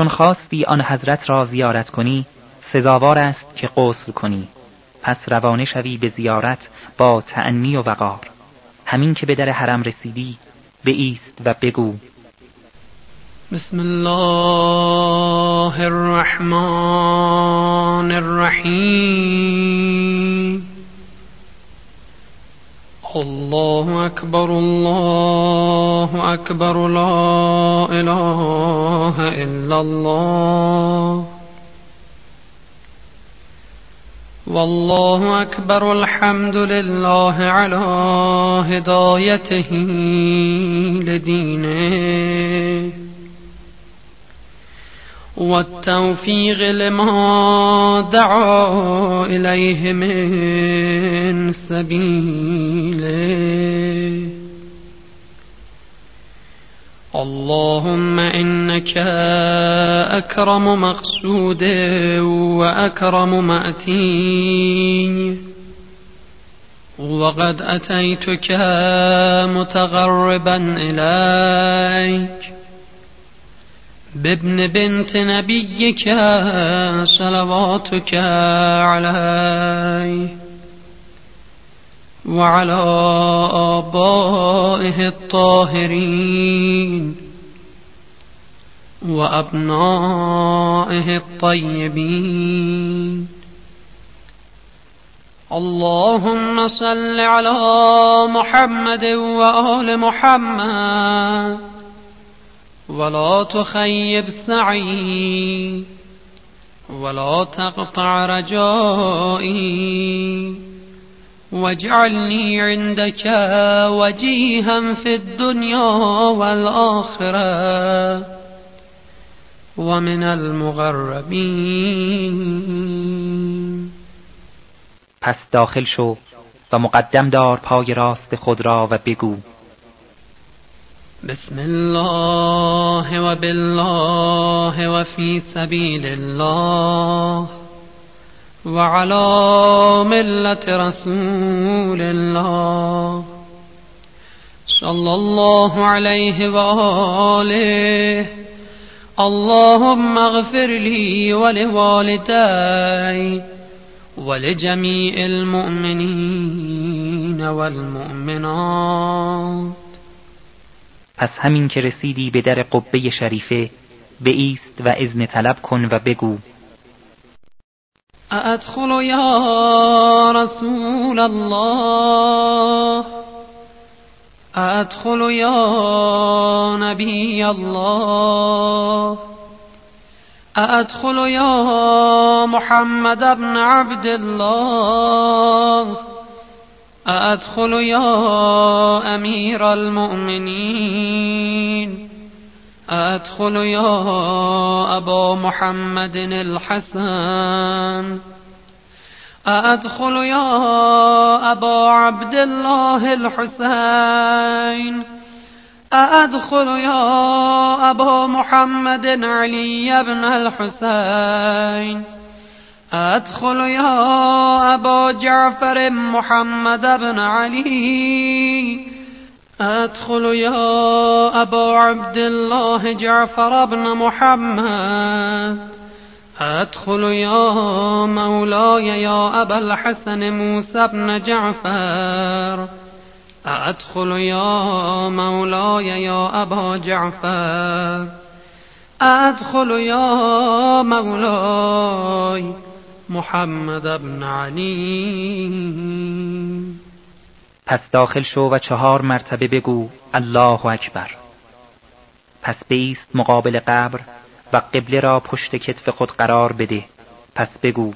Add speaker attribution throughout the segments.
Speaker 1: چون خواستی آن حضرت را زیارت کنی سزاوار است که غسل کنی. پس روانه شوی به زیارت با تأنی و وقار. همین که به در حرم رسیدی بایست و بگو.
Speaker 2: بسم الله الرحمن الرحیم. الله اکبر الله اکبر لا إله إلا الله. والله أكبر الحمد لله على هدايته لدينه. والتوفيق لما دعا إليه من سبيله. اللهم إنك أكرم مقصود وأكرم مأتي. وقد أتيتك متغربا إليك. بابن بنت نبيك صلواتك عليه وعلى آبائه الطاهرين وأبنائه الطيبين. اللهم صل على محمد وآل محمد ولا تخيب سعي ولا تقطع رجائي واجعلني عندك وجيها في الدنيا والآخرة ومن المغربين.
Speaker 1: پس داخل شو و مقدم دار پای راست خود را و بگو.
Speaker 2: بسم الله و بالله و فی سبیل الله وعلى ملة رسول الله صلى الله عليه وآله. اللهم اغفر لي ولوالدي ولجميع المؤمنين والمؤمنات.
Speaker 1: پس همین که رسیدی به در قبه شریفه به ایست و اذن طلب کن و بگو.
Speaker 2: أأدخل يا رسول الله؟ أأدخل يا نبي الله؟ أأدخل يا محمد بن عبد الله أأدخل يا أمير المؤمنين؟ أدخل يا أبا محمد الحسن؟ أدخل يا أبا عبد الله الحسين؟ أدخل يا أبا محمد علي بن الحسين؟ أدخل يا أبا جعفر محمد بن علي. أدخل يا أبا عبد الله جعفر بن محمد. أدخل يا مولاي يا أبا الحسن موسى بن جعفر. أدخل يا مولاي يا أبا جعفر. أدخل يا مولاي محمد بن علي
Speaker 1: پس داخل شو و چهار مرتبه بگو الله اکبر. پس بیست مقابل قبر و قبله را پشت کتف خود قرار بده. پس بگو.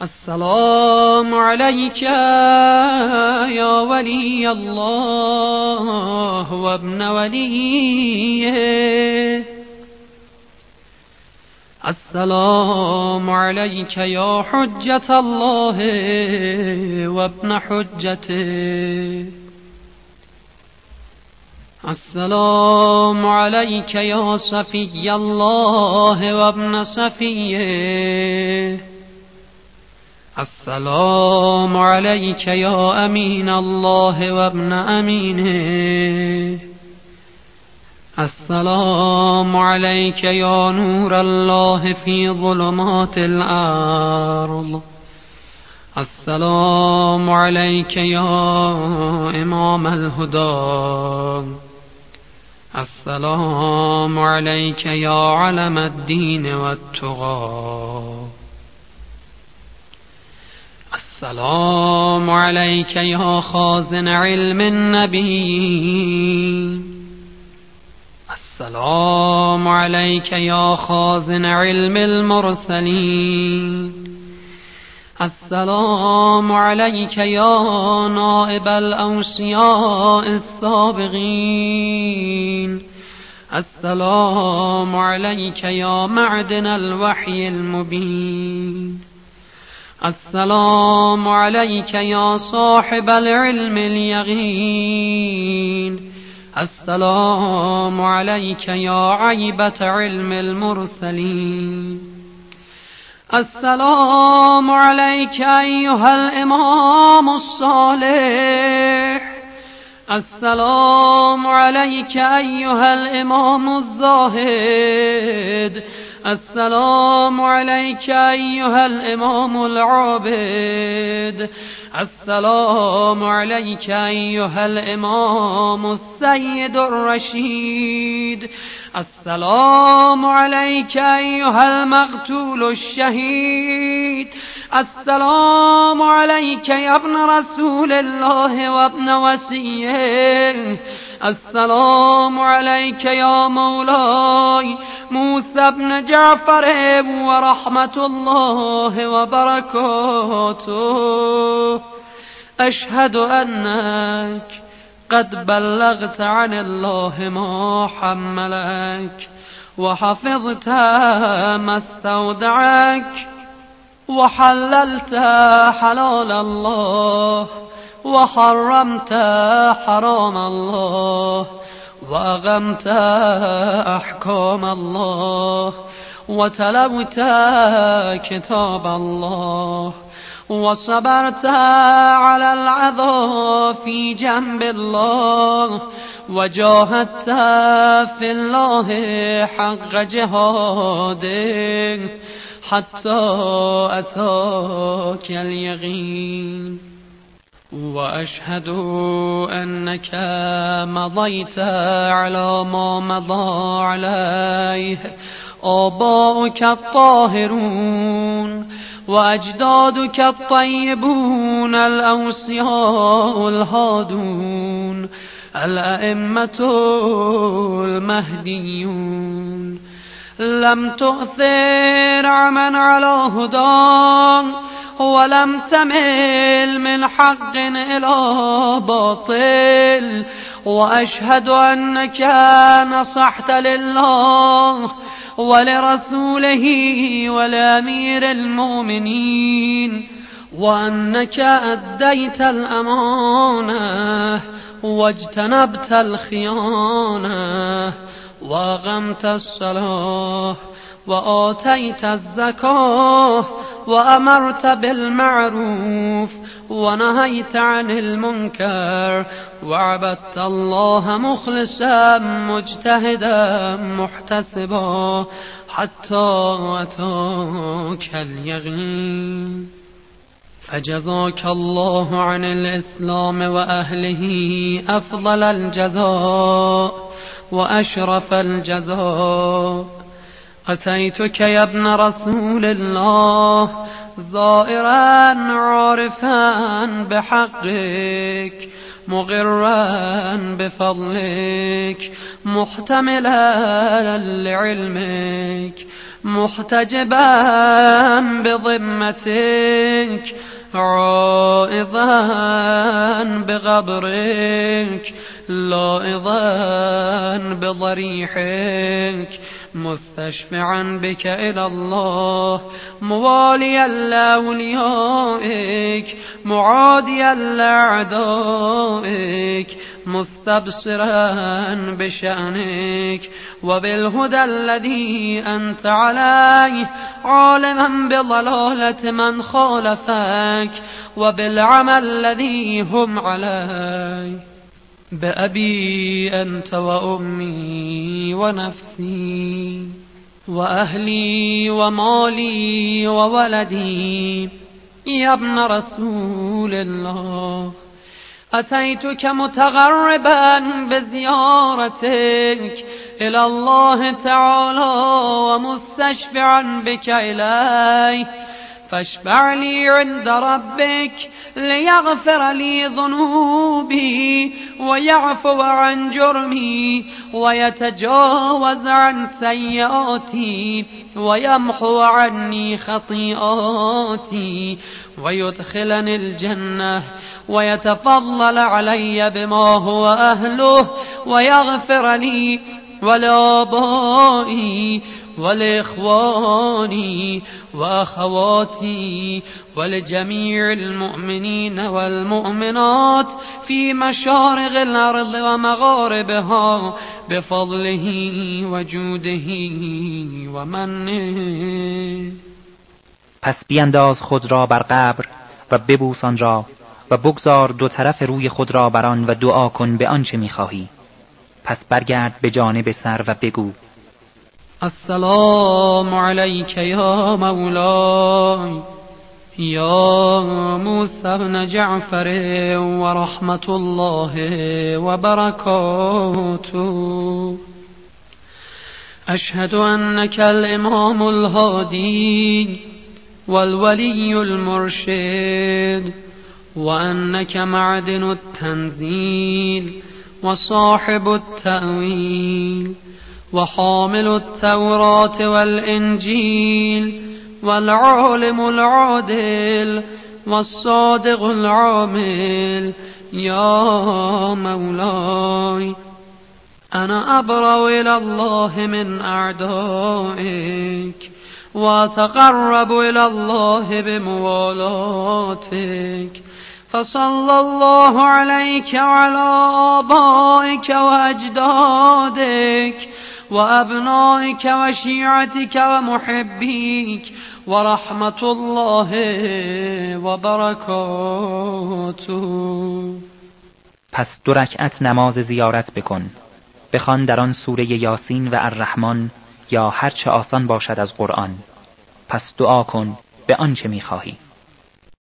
Speaker 2: السلام عليك يا ولي الله وابن وليه السلام عليك يا حجة الله وابن حجته. السلام عليك يا صفي الله وابن صفيه. السلام عليك يا أمين الله وابن أمينه. السلام عليك يا نور الله في ظلمات الأرض. السلام عليك يا إمام الهدى. السلام عليك يا علم الدين والتقى. السلام عليك يا خازن علم النبي. السلام عليك يا خازن علم المرسلين. السلام عليك يا نائب الأوصياء السابقين. السلام عليك يا معدن الوحي المبين. السلام عليك يا صاحب العلم اليقين. السلام عليك يا عيبة علم المرسلين. السلام عليك أيها الإمام الصالح. السلام عليك أيها الإمام الزاهد. السلام عليك أيها الإمام العابد. السلام عليك أيها الإمام السيد الرشيد. السلام عليك أيها المقتول الشهيد. السلام عليك يا ابن رسول الله وابن وسيه السلام عليك يا مولاي. موسى بن جعفر ورحمة الله وبركاته. أشهد أنك قد بلغت عن الله ما حملك وحفظت ما استودعك وحللت حلال الله وحرمت حرام الله وأغمت أحكام الله وتلوت كتاب الله وصبرت على العذاب في جنب الله وجاهدت في الله حق جهاده حتى أتاك اليقين. وأشهد أنك مضيت على ما مضى عليه. آباؤك الطاهرون وأجدادك الطيبون الأوصياء الهادون الأئمة المهديون. لم تؤثر عمن على هدى ولم تمل من حق إلى باطل. وأشهد أنك نصحت لله ولرسوله ولأمير المؤمنين. وأنك أديت الأمانة واجتنبت الخيانة وأغمت الصلاة وآتيت الزكاة وأمرت بالمعروف ونهيت عن المنكر وعبدت الله مخلصا مجتهدا محتسبا حتى أتاك اليقين. فجزاك الله عن الإسلام وأهله أفضل الجزاء وأشرف الجزاء. أتيتك يا ابن رسول الله زائرا عارفا بحقك مغرا بفضلك محتملا لعلمك محتجبا بضمتك عائضا بغبرك لائضا بضريحك. مستشفعا بك إلى الله مواليا لأوليائك معاديا لأعدائك مستبصرا بشأنك وبالهدى الذي أنت عليه عالما بضلالة من خالفك وبالعمل الذي هم عليه. بأبي أنت وأمي ونفسي وأهلي ومالي وولدي. يا ابن رسول الله أتيتك متغربا بزيارتك إلى الله تعالى ومستشفعا بك إليه. فاشفع لي عند ربك ليغفر لي ذنوبي ويعفو عن جرمي ويتجاوز عن سيئاتي ويمحو عني خطيئاتي ويدخلني الجنة ويتفضل علي بما هو أهله ويغفر لي ولآبائي ولإخواني وأخواتي ولجميع المؤمنين والمؤمنات في مشارق الأرض ومغاربها بفضله وجوده ومنه
Speaker 1: پس بینداز خود را بر قبر و ببوسان را و بگذار دو طرف روی خود را بر آن و دعا کن به آنچه می‌خواهی. پس برگرد به جانب سر و بگو
Speaker 2: السلام عليك يا مولاي. يا موسى بن جعفر ورحمة الله وبركاته. أشهد أنك الإمام الهادي والولي المرشد وأنك معدن التنزيل وصاحب التأويل. وحامل التوراة والإنجيل والعالم العادل والصادق العامل. يا مولاي أنا أبرأ إلى الله من أعدائك وأتقرب إلى الله بموالاتك. فصلى الله عليك وعلى آبائك وأجدادك وأبنائك وشيعتك ومحبيك ورحمة الله وبركاته.
Speaker 1: پس دو رکعت نماز زیارت بکن. بخوان در آن سوره یاسین و الرحمن یا هر چه آسان باشد از قرآن. پس دعا کن به آنچه می‌خواهی.